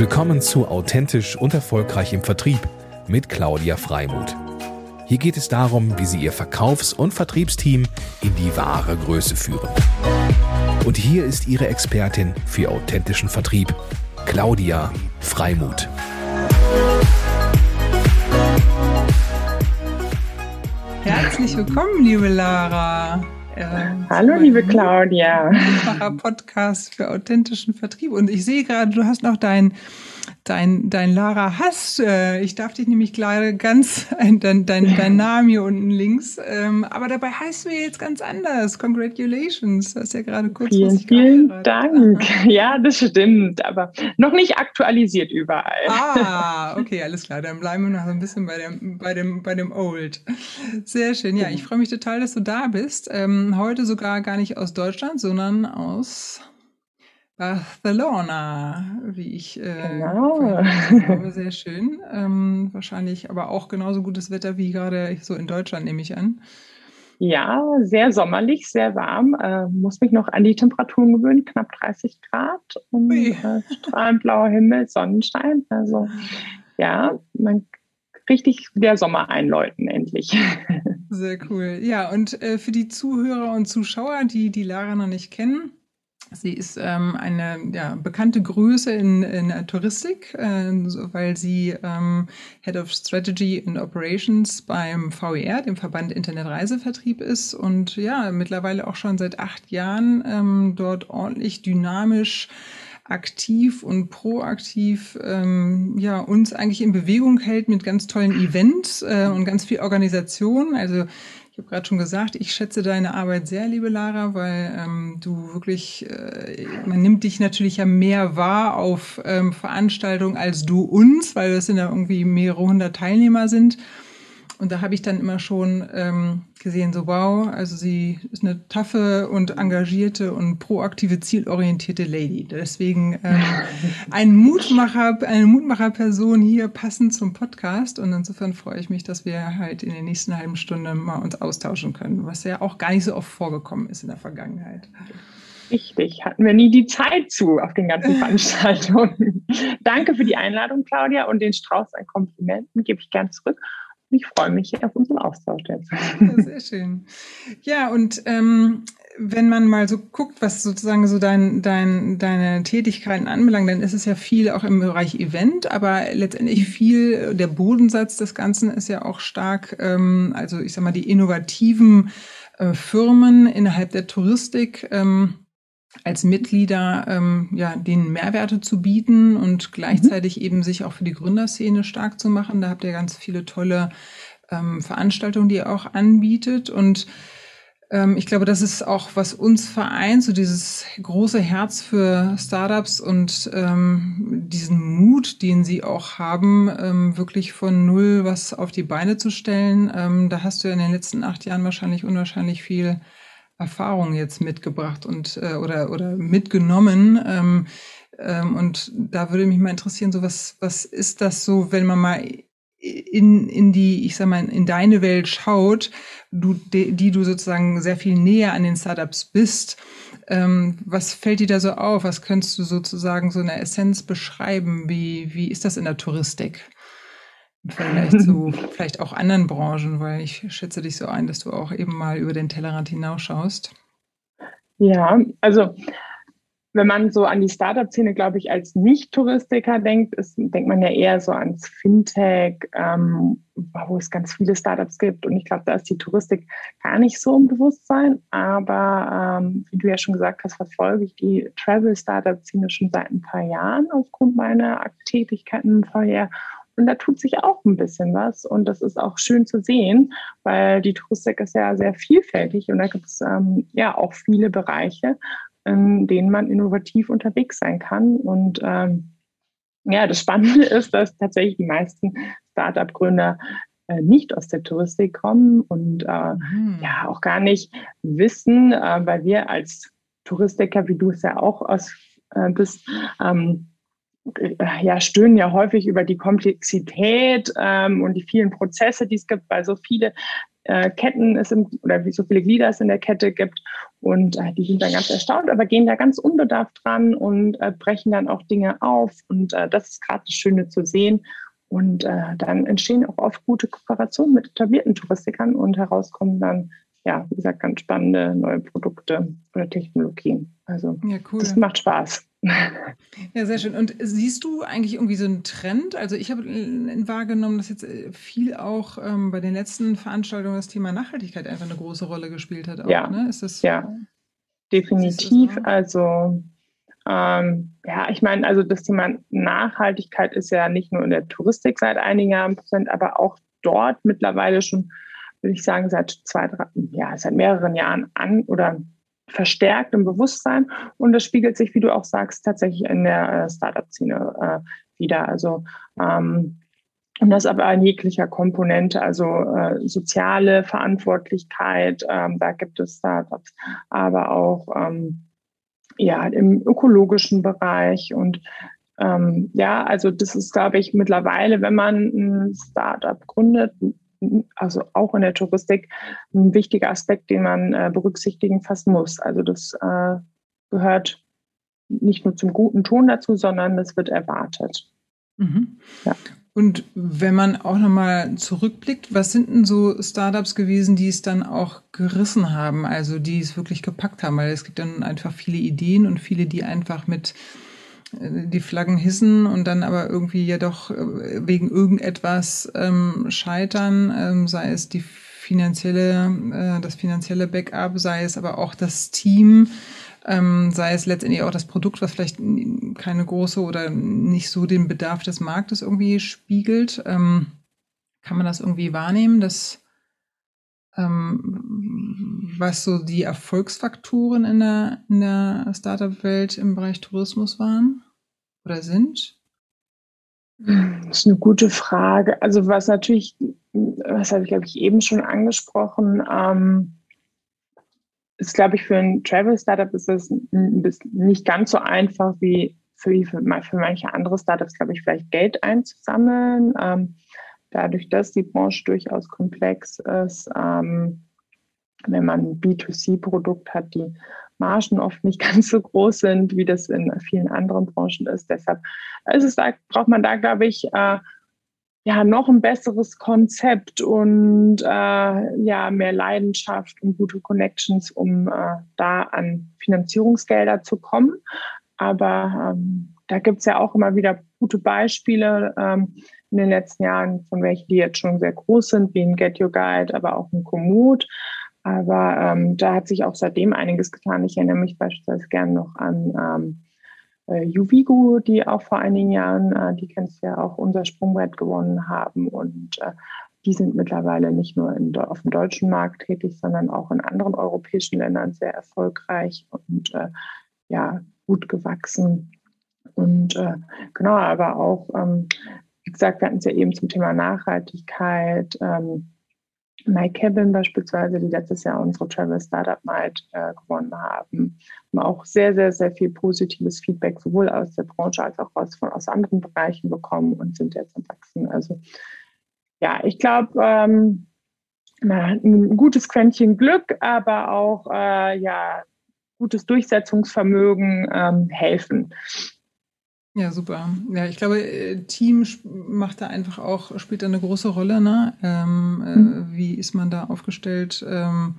Willkommen zu Authentisch und Erfolgreich im Vertrieb mit Claudia Freimuth. Hier geht es darum, wie Sie Ihr Verkaufs- und Vertriebsteam in die wahre Größe führen. Und hier ist Ihre Expertin für authentischen Vertrieb, Claudia Freimuth. Herzlich willkommen, liebe Lara. Äh, Hallo, liebe Claudia. Podcast für authentischen Vertrieb. Und ich sehe gerade, du hast noch dein dein, dein Lara Hass. Äh, ich darf dich nämlich gerade ganz, dein, dein, dein Name hier unten links. Ähm, aber dabei heißt du jetzt ganz anders. Congratulations. Du hast ja gerade kurz Vielen, vielen Dank. Ja, das stimmt. Aber noch nicht aktualisiert überall. Ah, okay, alles klar. Dann bleiben wir noch ein bisschen bei dem, bei dem, bei dem Old. Sehr schön. Ja, ich freue mich total, dass du da bist. Ähm, heute sogar gar nicht aus Deutschland, sondern aus Barcelona, wie ich äh, genau. glaube, sehr schön. Ähm, wahrscheinlich aber auch genauso gutes Wetter wie gerade so in Deutschland, nehme ich an. Ja, sehr sommerlich, sehr warm. Äh, muss mich noch an die Temperaturen gewöhnen, knapp 30 Grad und äh, strahlend blauer Himmel, Sonnenschein. Also ja, man richtig der Sommer einläuten endlich. Sehr cool. Ja, und äh, für die Zuhörer und Zuschauer, die die Lara noch nicht kennen, Sie ist ähm, eine ja, bekannte Größe in, in der Touristik, äh, weil sie ähm, Head of Strategy and Operations beim VER, dem Verband Internetreisevertrieb ist und ja, mittlerweile auch schon seit acht Jahren ähm, dort ordentlich dynamisch aktiv und proaktiv ähm, ja uns eigentlich in Bewegung hält mit ganz tollen Events äh, und ganz viel Organisation. Also habe gerade schon gesagt, ich schätze deine Arbeit sehr, liebe Lara, weil ähm, du wirklich, äh, man nimmt dich natürlich ja mehr wahr auf ähm, Veranstaltungen als du uns, weil das sind ja irgendwie mehrere hundert Teilnehmer sind. Und da habe ich dann immer schon ähm, gesehen, so wow, also sie ist eine taffe und engagierte und proaktive, zielorientierte Lady. Deswegen ähm, ein Mutmacher, eine Mutmacherperson hier passend zum Podcast. Und insofern freue ich mich, dass wir halt in der nächsten halben Stunde mal uns austauschen können, was ja auch gar nicht so oft vorgekommen ist in der Vergangenheit. Richtig, hatten wir nie die Zeit zu auf den ganzen Veranstaltungen. Danke für die Einladung, Claudia, und den Strauß an Komplimenten gebe ich gern zurück ich freue mich auf unseren Austausch jetzt. Sehr schön. Ja, und ähm, wenn man mal so guckt, was sozusagen so dein, dein, deine Tätigkeiten anbelangt, dann ist es ja viel auch im Bereich Event, aber letztendlich viel, der Bodensatz des Ganzen ist ja auch stark, ähm, also ich sag mal, die innovativen äh, Firmen innerhalb der Touristik. Ähm, als Mitglieder ähm, ja, den Mehrwerte zu bieten und gleichzeitig mhm. eben sich auch für die Gründerszene stark zu machen. Da habt ihr ganz viele tolle ähm, Veranstaltungen, die ihr auch anbietet. Und ähm, ich glaube, das ist auch, was uns vereint, so dieses große Herz für Startups und ähm, diesen Mut, den sie auch haben, ähm, wirklich von null was auf die Beine zu stellen. Ähm, da hast du ja in den letzten acht Jahren wahrscheinlich unwahrscheinlich viel Erfahrung jetzt mitgebracht und äh, oder oder mitgenommen. Ähm, ähm, und da würde mich mal interessieren, so was was ist das so, wenn man mal in in die, ich sag mal, in deine Welt schaut, du die, die du sozusagen sehr viel näher an den Startups bist. Ähm, was fällt dir da so auf? Was könntest du sozusagen so in der Essenz beschreiben? Wie wie ist das in der Touristik? Vielleicht zu vielleicht auch anderen Branchen, weil ich schätze dich so ein, dass du auch eben mal über den Tellerrand hinausschaust. Ja, also wenn man so an die Startup-Szene, glaube ich, als Nicht-Touristiker denkt, ist, denkt man ja eher so ans Fintech, ähm, wo es ganz viele Startups gibt. Und ich glaube, da ist die Touristik gar nicht so im Bewusstsein. Aber ähm, wie du ja schon gesagt hast, verfolge ich die Travel-Startup-Szene schon seit ein paar Jahren aufgrund meiner Tätigkeiten VR und da tut sich auch ein bisschen was. Und das ist auch schön zu sehen, weil die Touristik ist ja sehr vielfältig und da gibt es ähm, ja auch viele Bereiche, in denen man innovativ unterwegs sein kann. Und ähm, ja, das Spannende ist, dass tatsächlich die meisten Startup-Gründer äh, nicht aus der Touristik kommen und äh, mhm. ja auch gar nicht wissen, äh, weil wir als Touristiker, wie du es ja auch aus, äh, bist, ähm, äh, ja, stöhnen ja häufig über die Komplexität ähm, und die vielen Prozesse, die es gibt, weil so viele äh, Ketten es im, oder wie so viele Glieder es in der Kette gibt. Und äh, die sind dann ganz erstaunt, aber gehen da ganz unbedarft dran und äh, brechen dann auch Dinge auf. Und äh, das ist gerade das Schöne zu sehen. Und äh, dann entstehen auch oft gute Kooperationen mit etablierten Touristikern und herauskommen dann, ja, wie gesagt, ganz spannende neue Produkte oder Technologien. Also ja, cool. das macht Spaß. Ja, sehr schön. Und siehst du eigentlich irgendwie so einen Trend? Also ich habe wahrgenommen, dass jetzt äh, viel auch ähm, bei den letzten Veranstaltungen das Thema Nachhaltigkeit einfach eine große Rolle gespielt hat. Auch, ja, ne? ist das, ja, definitiv. Also ähm, ja, ich meine, also das Thema Nachhaltigkeit ist ja nicht nur in der Touristik seit einigen Jahren präsent, aber auch dort mittlerweile schon, würde ich sagen, seit zwei, drei, ja, seit mehreren Jahren an oder verstärkt im Bewusstsein. Und das spiegelt sich, wie du auch sagst, tatsächlich in der äh, Startup-Szene äh, wieder. Also ähm, und das aber in jeglicher Komponente, also äh, soziale Verantwortlichkeit, ähm, da gibt es Startups, aber auch ähm, ja im ökologischen Bereich. Und ähm, ja, also das ist, glaube ich, mittlerweile, wenn man ein Startup gründet, also auch in der Touristik, ein wichtiger Aspekt, den man äh, berücksichtigen fast muss. Also das äh, gehört nicht nur zum guten Ton dazu, sondern es wird erwartet. Mhm. Ja. Und wenn man auch nochmal zurückblickt, was sind denn so Startups gewesen, die es dann auch gerissen haben, also die es wirklich gepackt haben? Weil es gibt dann einfach viele Ideen und viele, die einfach mit die Flaggen hissen und dann aber irgendwie ja doch äh, wegen irgendetwas ähm, scheitern, ähm, sei es die finanzielle, äh, das finanzielle Backup, sei es aber auch das Team, ähm, sei es letztendlich auch das Produkt, was vielleicht keine große oder nicht so den Bedarf des Marktes irgendwie spiegelt. Ähm, kann man das irgendwie wahrnehmen, dass ähm, was so die Erfolgsfaktoren in der, in der Startup-Welt im Bereich Tourismus waren oder sind? Das ist eine gute Frage. Also was natürlich, was habe ich glaube ich eben schon angesprochen, ähm, ist glaube ich für ein Travel Startup ist das nicht ganz so einfach wie für, für, für manche andere Startups, glaube ich, vielleicht Geld einzusammeln. Ähm, dadurch, dass die Branche durchaus komplex ist, ähm, wenn man ein B2C-Produkt hat, die Margen oft nicht ganz so groß sind, wie das in vielen anderen Branchen ist. Deshalb ist es da, braucht man da, glaube ich, äh, ja, noch ein besseres Konzept und äh, ja, mehr Leidenschaft und gute Connections, um äh, da an Finanzierungsgelder zu kommen. Aber ähm, da gibt es ja auch immer wieder gute Beispiele ähm, in den letzten Jahren, von welchen die jetzt schon sehr groß sind, wie ein Get Your Guide, aber auch ein Komoot. Aber ähm, da hat sich auch seitdem einiges getan. Ich erinnere mich beispielsweise gerne noch an ähm, äh, Juvigo, die auch vor einigen Jahren, äh, die kennst du ja auch, unser Sprungbrett gewonnen haben. Und äh, die sind mittlerweile nicht nur in, auf dem deutschen Markt tätig, sondern auch in anderen europäischen Ländern sehr erfolgreich und äh, ja, gut gewachsen. Und äh, genau, aber auch, ähm, wie gesagt, wir hatten es ja eben zum Thema Nachhaltigkeit. Ähm, My Cabin beispielsweise, die letztes Jahr unsere Travel Startup Night äh, gewonnen haben, haben auch sehr, sehr, sehr viel positives Feedback sowohl aus der Branche als auch aus, von, aus anderen Bereichen bekommen und sind jetzt am Wachsen. Also ja, ich glaube, ähm, ein gutes Quäntchen Glück, aber auch äh, ja, gutes Durchsetzungsvermögen ähm, helfen. Ja, super. Ja, ich glaube, äh, Team macht da einfach auch, spielt da eine große Rolle, ne? Ähm, äh, mhm. äh, wie ist man da aufgestellt? Ähm,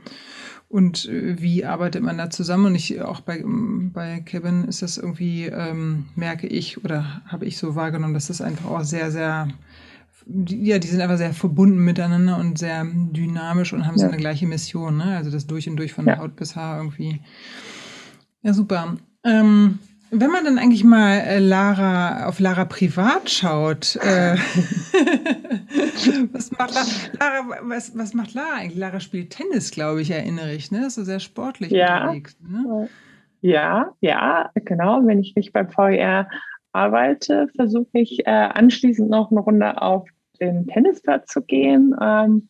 und äh, wie arbeitet man da zusammen? Und ich auch bei, bei Kevin ist das irgendwie, ähm, merke ich oder habe ich so wahrgenommen, dass das einfach auch sehr, sehr, ja, die sind einfach sehr verbunden miteinander und sehr dynamisch und haben ja. so eine gleiche Mission, ne? Also das durch und durch von ja. Haut bis Haar irgendwie. Ja, super. Ähm, wenn man dann eigentlich mal äh, Lara auf Lara privat schaut, äh, was macht Lara, Lara was, was, macht Lara eigentlich? Lara spielt Tennis, glaube ich, erinnere ich, ne? Das ist sehr sportlich ja. unterwegs. Ne? Ja, ja, genau. Wenn ich nicht beim VR arbeite, versuche ich äh, anschließend noch eine Runde auf den Tennisplatz zu gehen. Ähm,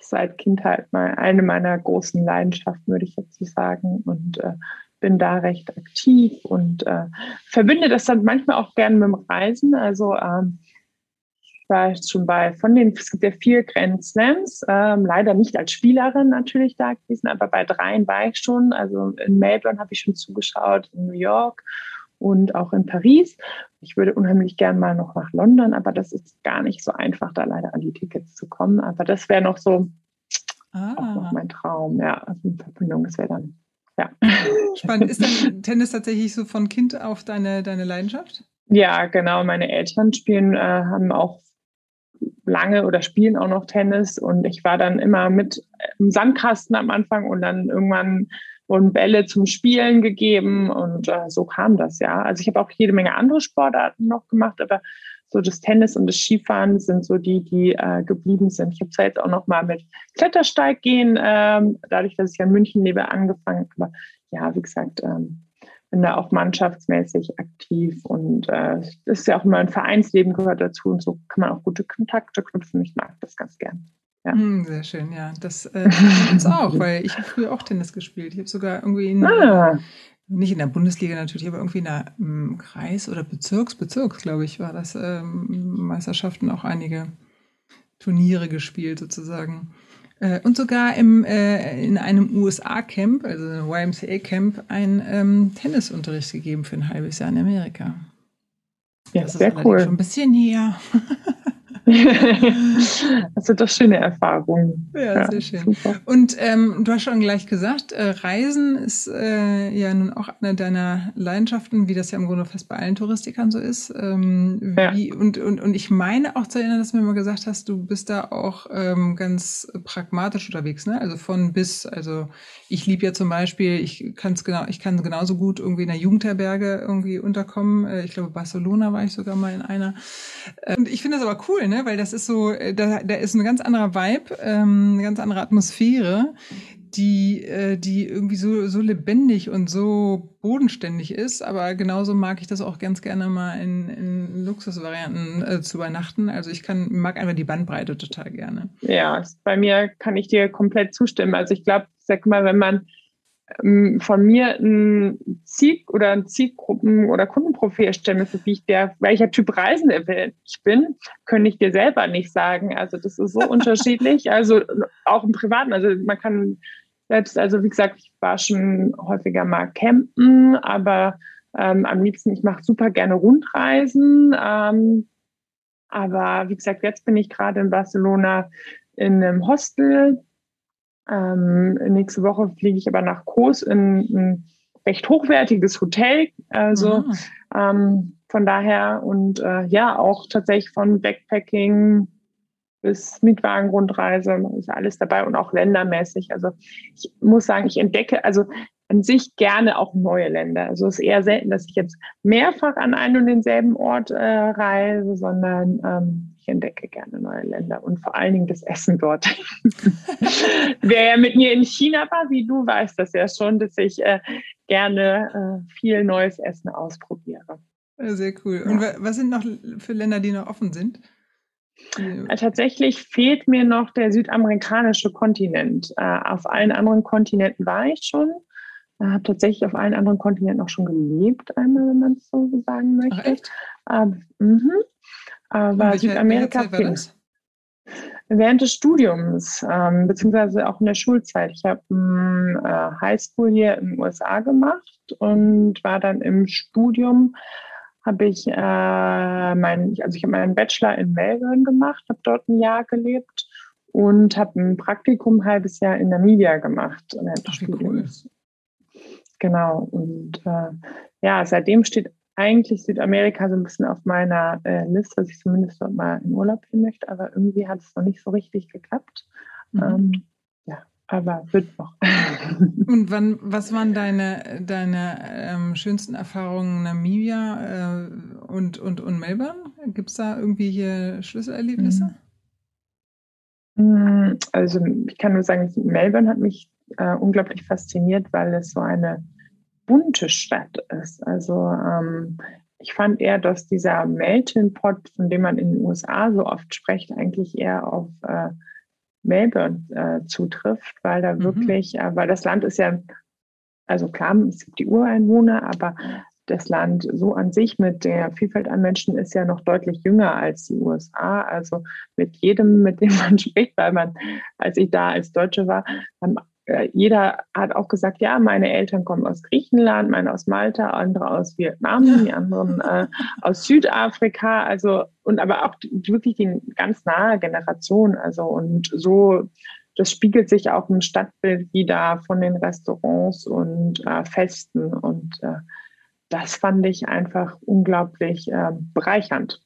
seit Kindheit mal eine meiner großen Leidenschaften, würde ich jetzt sagen. Und äh, bin da recht aktiv und äh, verbinde das dann manchmal auch gerne mit dem Reisen. Also ähm, war jetzt schon bei, von den, es gibt ja vier Grand Slams, ähm, leider nicht als Spielerin natürlich da gewesen, aber bei dreien war ich schon. Also in Melbourne habe ich schon zugeschaut, in New York und auch in Paris. Ich würde unheimlich gern mal noch nach London, aber das ist gar nicht so einfach, da leider an die Tickets zu kommen. Aber das wäre noch so ah. auch noch mein Traum, ja, also in Verbindung, das wäre dann, ja. Spannend. Ist dann Tennis tatsächlich so von Kind auf deine, deine Leidenschaft? Ja, genau. Meine Eltern spielen, äh, haben auch lange oder spielen auch noch Tennis und ich war dann immer mit im Sandkasten am Anfang und dann irgendwann wurden Bälle zum Spielen gegeben und äh, so kam das ja. Also ich habe auch jede Menge andere Sportarten noch gemacht, aber so das Tennis und das Skifahren sind so die, die äh, geblieben sind. Ich habe zwar jetzt auch noch mal mit Klettersteig gehen, ähm, dadurch, dass ich ja in München lebe, angefangen. Aber ja, wie gesagt, ähm, bin da auch mannschaftsmäßig aktiv und äh, das ist ja auch immer ein Vereinsleben gehört dazu und so kann man auch gute Kontakte knüpfen. Ich mag das ganz gern. Ja. Hm, sehr schön, ja. Das äh, uns auch, weil ich habe früher auch Tennis gespielt. Ich habe sogar irgendwie in, ah. Nicht in der Bundesliga natürlich, aber irgendwie in der um, Kreis- oder Bezirks, Bezirks, glaube ich, war das ähm, Meisterschaften auch einige Turniere gespielt sozusagen. Äh, und sogar im, äh, in einem USA-Camp, also YMCA-Camp, einen ähm, Tennisunterricht gegeben für ein halbes Jahr in Amerika. Ja, das sehr ist cool. Schon ein bisschen her. das sind doch schöne Erfahrungen. Ja, ja sehr schön. Super. Und ähm, du hast schon gleich gesagt, äh, Reisen ist äh, ja nun auch eine deiner Leidenschaften, wie das ja im Grunde fast bei allen Touristikern so ist. Ähm, wie, ja. und, und, und ich meine auch zu erinnern, dass du mir mal gesagt hast, du bist da auch ähm, ganz pragmatisch unterwegs, ne? Also von bis, also ich liebe ja zum Beispiel, ich kann es genau, ich kann genauso gut irgendwie in der Jugendherberge irgendwie unterkommen. Äh, ich glaube, Barcelona war ich sogar mal in einer. Äh, und ich finde das aber cool, ne? Weil das ist so, äh, da, da ist ein ganz anderer Vibe, ähm, eine ganz andere Atmosphäre, die, äh, die irgendwie so, so lebendig und so bodenständig ist. Aber genauso mag ich das auch ganz gerne mal in, in Luxusvarianten äh, zu übernachten. Also ich kann, mag einfach die Bandbreite total gerne. Ja, bei mir kann ich dir komplett zustimmen. Also ich glaube, sag mal, wenn man von mir ein Ziel oder ein Zielgruppen- oder Kundenprofil erstellen müsste, wie ich der, welcher Typ Reisende ich bin, könnte ich dir selber nicht sagen. Also das ist so unterschiedlich. Also auch im Privaten. Also man kann selbst, also wie gesagt, ich war schon häufiger mal campen, aber ähm, am liebsten, ich mache super gerne Rundreisen. Ähm, aber wie gesagt, jetzt bin ich gerade in Barcelona in einem Hostel ähm, nächste Woche fliege ich aber nach Kos in ein recht hochwertiges Hotel. Also mhm. ähm, von daher und äh, ja, auch tatsächlich von Backpacking bis Mietwagenrundreise ist alles dabei und auch ländermäßig. Also ich muss sagen, ich entdecke also an sich gerne auch neue Länder. Also es ist eher selten, dass ich jetzt mehrfach an einen und denselben Ort äh, reise, sondern ähm, ich entdecke gerne neue Länder und vor allen Dingen das Essen dort. Wer ja mit mir in China war, wie du, weißt das ja schon, dass ich äh, gerne äh, viel neues Essen ausprobiere. Sehr cool. Und was sind noch für Länder, die noch offen sind? Äh, tatsächlich fehlt mir noch der südamerikanische Kontinent. Äh, auf allen anderen Kontinenten war ich schon. Ich habe tatsächlich auf allen anderen Kontinenten auch schon gelebt, einmal, wenn man es so sagen möchte. Ach, echt? Ähm, mhm. Aber welche, Südamerika welche während des Studiums, ähm, beziehungsweise auch in der Schulzeit. Ich habe ähm, äh, Highschool hier in den USA gemacht und war dann im Studium, habe ich äh, mein, also ich habe meinen Bachelor in Melbourne gemacht, habe dort ein Jahr gelebt und habe ein Praktikum ein halbes Jahr in Namibia gemacht während des Studiums. Cool. Genau. Und äh, ja, seitdem steht eigentlich Südamerika so ein bisschen auf meiner äh, Liste, dass ich zumindest dort mal in Urlaub hin möchte, aber irgendwie hat es noch nicht so richtig geklappt. Mhm. Ähm, ja, aber wird noch. Und wann, was waren deine, deine ähm, schönsten Erfahrungen in Namibia äh, und, und, und Melbourne? Gibt es da irgendwie hier Schlüsselerlebnisse? Mhm. Also ich kann nur sagen, Melbourne hat mich äh, unglaublich fasziniert, weil es so eine bunte Stadt ist. Also ähm, ich fand eher, dass dieser Melting Pot, von dem man in den USA so oft spricht, eigentlich eher auf äh, Melbourne äh, zutrifft, weil da mhm. wirklich, äh, weil das Land ist ja, also klar, es gibt die Ureinwohner, aber das Land so an sich mit der Vielfalt an Menschen ist ja noch deutlich jünger als die USA. Also mit jedem, mit dem man spricht, weil man, als ich da als Deutsche war, haben äh, jeder hat auch gesagt, ja, meine Eltern kommen aus Griechenland, meine aus Malta, andere aus Vietnam, die anderen äh, aus Südafrika, also und aber auch wirklich die ganz nahe Generation, also und so das spiegelt sich auch im Stadtbild wieder von den Restaurants und äh, Festen und äh, das fand ich einfach unglaublich äh, bereichernd.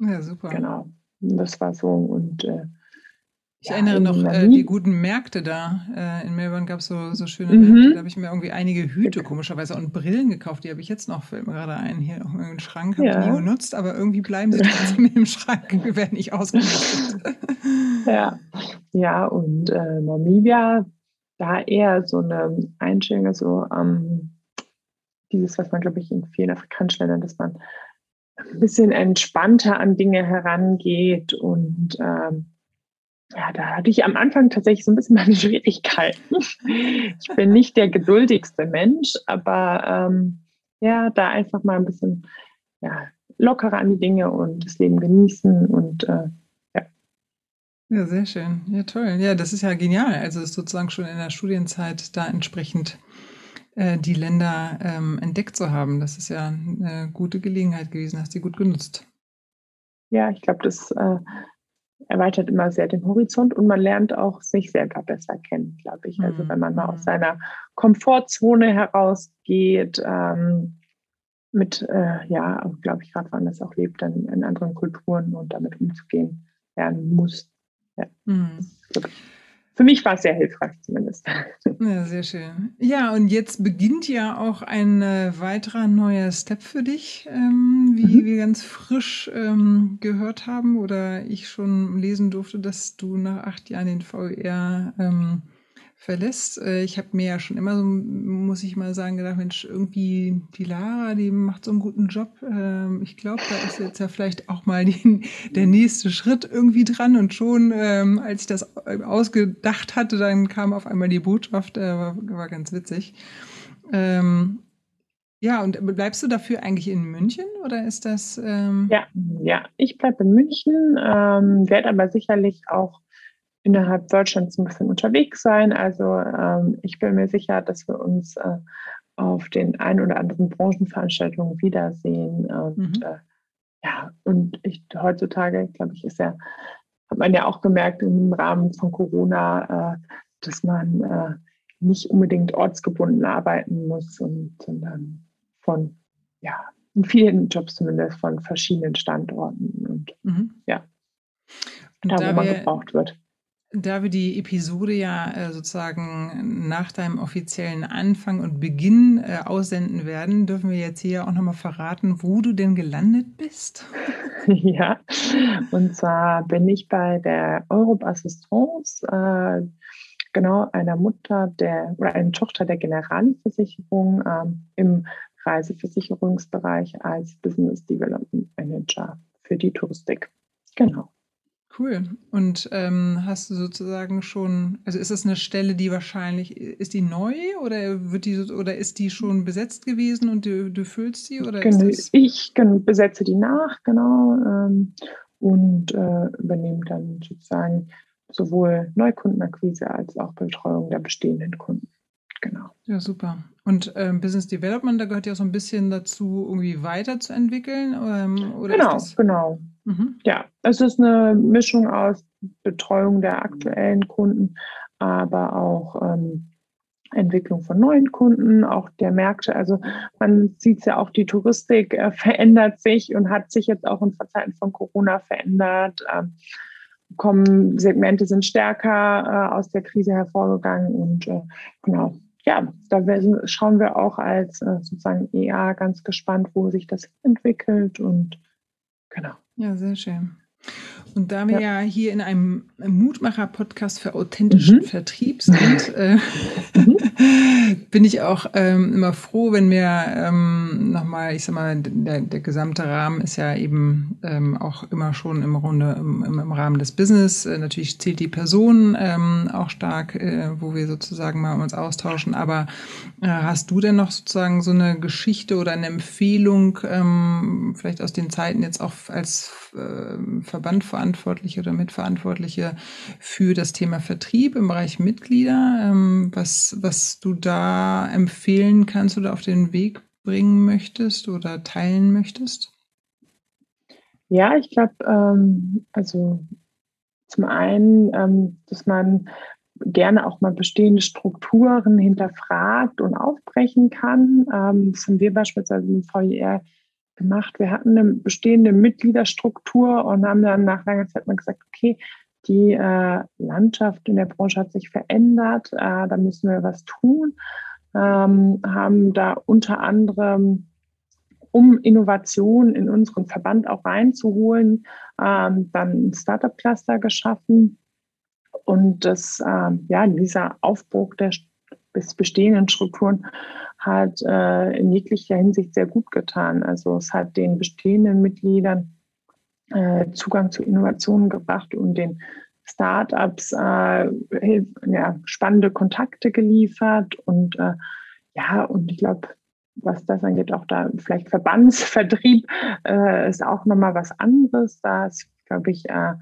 Ja, super. Genau. Das war so und äh, ich ja, erinnere noch äh, die guten Märkte da. Äh, in Melbourne gab es so, so schöne mhm. Märkte. Da habe ich mir irgendwie einige Hüte komischerweise und Brillen gekauft. Die habe ich jetzt noch, fällt mir gerade ein, hier im Schrank. Habe ja. ich nie genutzt, aber irgendwie bleiben sie trotzdem im Schrank. Wir werden nicht ausgenutzt. ja. ja, und äh, Namibia, da eher so eine Einstellung, so ähm, dieses, was man, glaube ich, in vielen afrikanischen Ländern, dass man ein bisschen entspannter an Dinge herangeht und ähm, ja, da hatte ich am Anfang tatsächlich so ein bisschen meine Schwierigkeiten. Ich bin nicht der geduldigste Mensch, aber ähm, ja, da einfach mal ein bisschen ja, lockerer an die Dinge und das Leben genießen und äh, ja. Ja, sehr schön. Ja, toll. Ja, das ist ja genial. Also ist sozusagen schon in der Studienzeit da entsprechend äh, die Länder ähm, entdeckt zu haben. Das ist ja eine gute Gelegenheit gewesen, hast du gut genutzt. Ja, ich glaube, das äh, erweitert immer sehr den Horizont und man lernt auch sich selber besser kennen, glaube ich. Also wenn man mal aus mhm. seiner Komfortzone herausgeht, ähm, mit, äh, ja, glaube ich, gerade woanders auch lebt, dann in anderen Kulturen und damit umzugehen lernen muss. Ja. Mhm für mich war es sehr hilfreich zumindest. Ja, sehr schön. Ja, und jetzt beginnt ja auch ein äh, weiterer neuer Step für dich, ähm, wie mhm. wir ganz frisch ähm, gehört haben oder ich schon lesen durfte, dass du nach acht Jahren den VR ähm, verlässt. Äh, ich habe mir ja schon immer so, muss ich mal sagen, gedacht, Mensch, irgendwie die Lara, die macht so einen guten Job. Ähm, ich glaube, da ist jetzt ja vielleicht auch mal die, der nächste Schritt irgendwie dran. Und schon, ähm, als ich das ausgedacht hatte, dann kam auf einmal die Botschaft, äh, war, war ganz witzig. Ähm, ja, und bleibst du dafür eigentlich in München oder ist das? Ähm ja, ja, ich bleibe in München, ähm, werde aber sicherlich auch innerhalb Deutschlands ein bisschen unterwegs sein. Also ähm, ich bin mir sicher, dass wir uns äh, auf den ein oder anderen Branchenveranstaltungen wiedersehen. Und mhm. äh, ja, und ich heutzutage, glaube ich, ist ja, hat man ja auch gemerkt im Rahmen von Corona, äh, dass man äh, nicht unbedingt ortsgebunden arbeiten muss, und, sondern von, ja, in vielen Jobs zumindest von verschiedenen Standorten und mhm. ja, da, da wo man gebraucht wird. Da wir die Episode ja äh, sozusagen nach deinem offiziellen Anfang und Beginn äh, aussenden werden, dürfen wir jetzt hier auch nochmal verraten, wo du denn gelandet bist? Ja, und zwar bin ich bei der Europe Assistance, äh, genau einer Mutter der oder einer Tochter der Generalversicherung ähm, im Reiseversicherungsbereich als Business Development Manager für die Touristik. Genau. Cool. Und ähm, hast du sozusagen schon, also ist das eine Stelle, die wahrscheinlich, ist die neu oder wird die oder ist die schon besetzt gewesen und du, du füllst sie? Oder genau, ich besetze die nach, genau, ähm, und äh, übernehme dann sozusagen sowohl Neukundenakquise als auch Betreuung der bestehenden Kunden. Genau. Ja, super. Und ähm, Business Development, da gehört ja so ein bisschen dazu, irgendwie weiterzuentwickeln. Ähm, oder genau, genau. Mhm. Ja, es ist eine Mischung aus Betreuung der aktuellen Kunden, aber auch ähm, Entwicklung von neuen Kunden, auch der Märkte. Also man sieht ja auch, die Touristik äh, verändert sich und hat sich jetzt auch in Zeiten von Corona verändert. Ähm, kommen Segmente sind stärker äh, aus der Krise hervorgegangen und äh, genau. Ja, da schauen wir auch als äh, sozusagen EA ganz gespannt, wo sich das entwickelt und genau. Ja, sehr schön. Und da wir ja, ja hier in einem Mutmacher-Podcast für authentischen mhm. Vertrieb sind, äh, mhm. bin ich auch ähm, immer froh, wenn wir ähm, nochmal, ich sag mal, der, der gesamte Rahmen ist ja eben ähm, auch immer schon im Runde im, im Rahmen des Business. Äh, natürlich zählt die Person ähm, auch stark, äh, wo wir sozusagen mal uns austauschen. Aber äh, hast du denn noch sozusagen so eine Geschichte oder eine Empfehlung, ähm, vielleicht aus den Zeiten jetzt auch als äh, Verbandverantwortliche oder Mitverantwortliche für das Thema Vertrieb im Bereich Mitglieder, ähm, was, was du da empfehlen kannst oder auf den Weg bringen möchtest oder teilen möchtest? Ja, ich glaube, ähm, also zum einen, ähm, dass man gerne auch mal bestehende Strukturen hinterfragt und aufbrechen kann. Ähm, das haben wir beispielsweise im VIR gemacht. Wir hatten eine bestehende Mitgliederstruktur und haben dann nach langer Zeit mal gesagt, okay, die äh, Landschaft in der Branche hat sich verändert, äh, da müssen wir was tun. Ähm, haben da unter anderem, um Innovation in unseren Verband auch reinzuholen, ähm, dann ein Startup-Cluster geschaffen. Und das, äh, ja, dieser Aufbruch der bestehenden Strukturen hat äh, in jeglicher Hinsicht sehr gut getan. Also es hat den bestehenden Mitgliedern äh, Zugang zu Innovationen gebracht und den Startups äh, ja, spannende Kontakte geliefert und äh, ja, und ich glaube, was das angeht, auch da vielleicht Verbandsvertrieb äh, ist auch nochmal was anderes. Da ist, glaube ich, äh,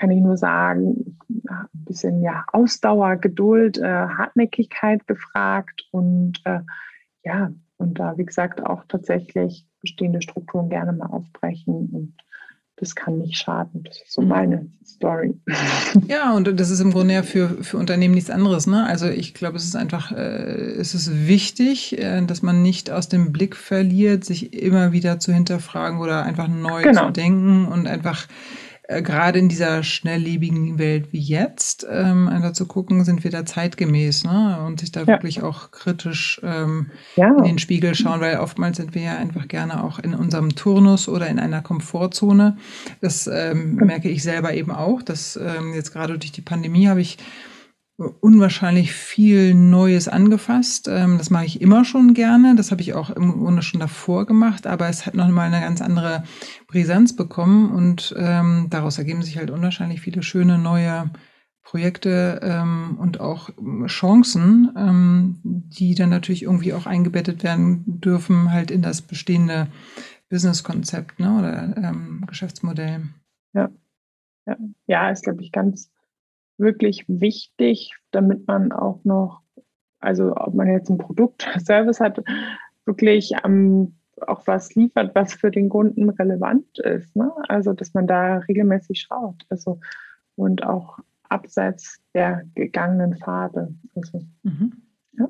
kann ich nur sagen, ein bisschen ja, Ausdauer, Geduld, äh, Hartnäckigkeit gefragt und äh, ja, und da, wie gesagt, auch tatsächlich bestehende Strukturen gerne mal aufbrechen und das kann nicht schaden. Das ist so mhm. meine Story. Ja, und das ist im Grunde ja für, für Unternehmen nichts anderes. Ne? Also ich glaube, es ist einfach, äh, es ist wichtig, äh, dass man nicht aus dem Blick verliert, sich immer wieder zu hinterfragen oder einfach neu genau. zu denken und einfach äh, gerade in dieser schnelllebigen Welt wie jetzt, ähm, einfach zu gucken, sind wir da zeitgemäß ne? und sich da ja. wirklich auch kritisch ähm, ja. in den Spiegel schauen, weil oftmals sind wir ja einfach gerne auch in unserem Turnus oder in einer Komfortzone. Das ähm, merke ich selber eben auch, dass ähm, jetzt gerade durch die Pandemie habe ich unwahrscheinlich viel Neues angefasst. Ähm, das mache ich immer schon gerne. Das habe ich auch im Grunde schon davor gemacht, aber es hat nochmal eine ganz andere Brisanz bekommen und ähm, daraus ergeben sich halt unwahrscheinlich viele schöne neue Projekte ähm, und auch Chancen, die dann natürlich irgendwie auch eingebettet werden dürfen, halt in das bestehende Businesskonzept ne, oder Geschäftsmodell. Ja, ja, ist, glaube ich, ganz wirklich wichtig, damit man auch noch, also ob man jetzt ein Produkt, Service hat, wirklich ähm, auch was liefert, was für den Kunden relevant ist. Ne? Also dass man da regelmäßig schaut. Also und auch abseits der gegangenen Pfade. Also, mhm. ja.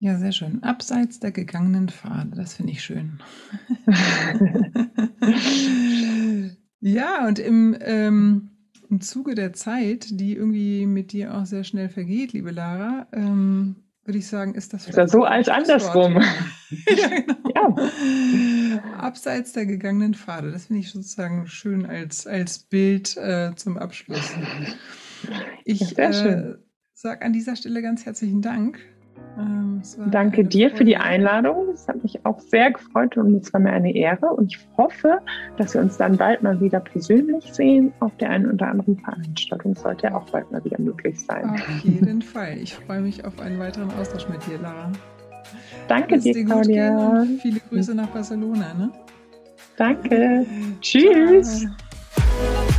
ja, sehr schön. Abseits der gegangenen Pfade, das finde ich schön. ja, und im ähm, im Zuge der Zeit, die irgendwie mit dir auch sehr schnell vergeht, liebe Lara, ähm, würde ich sagen, ist das. Ist ja so als andersrum. ja, genau. ja. Abseits der gegangenen Pfade. Das finde ich sozusagen schön als, als Bild äh, zum Abschluss. Ich äh, sage an dieser Stelle ganz herzlichen Dank ähm, Danke dir für die Einladung. Es hat mich auch sehr gefreut und es war mir eine Ehre. Und ich hoffe, dass wir uns dann bald mal wieder persönlich sehen auf der einen oder anderen Veranstaltung. Sollte ja auch bald mal wieder möglich sein. Auf jeden Fall. Ich freue mich auf einen weiteren Austausch mit dir, Lara. Danke Lass dir, Claudia. viele Grüße nach Barcelona. Ne? Danke. Tschüss. Ciao.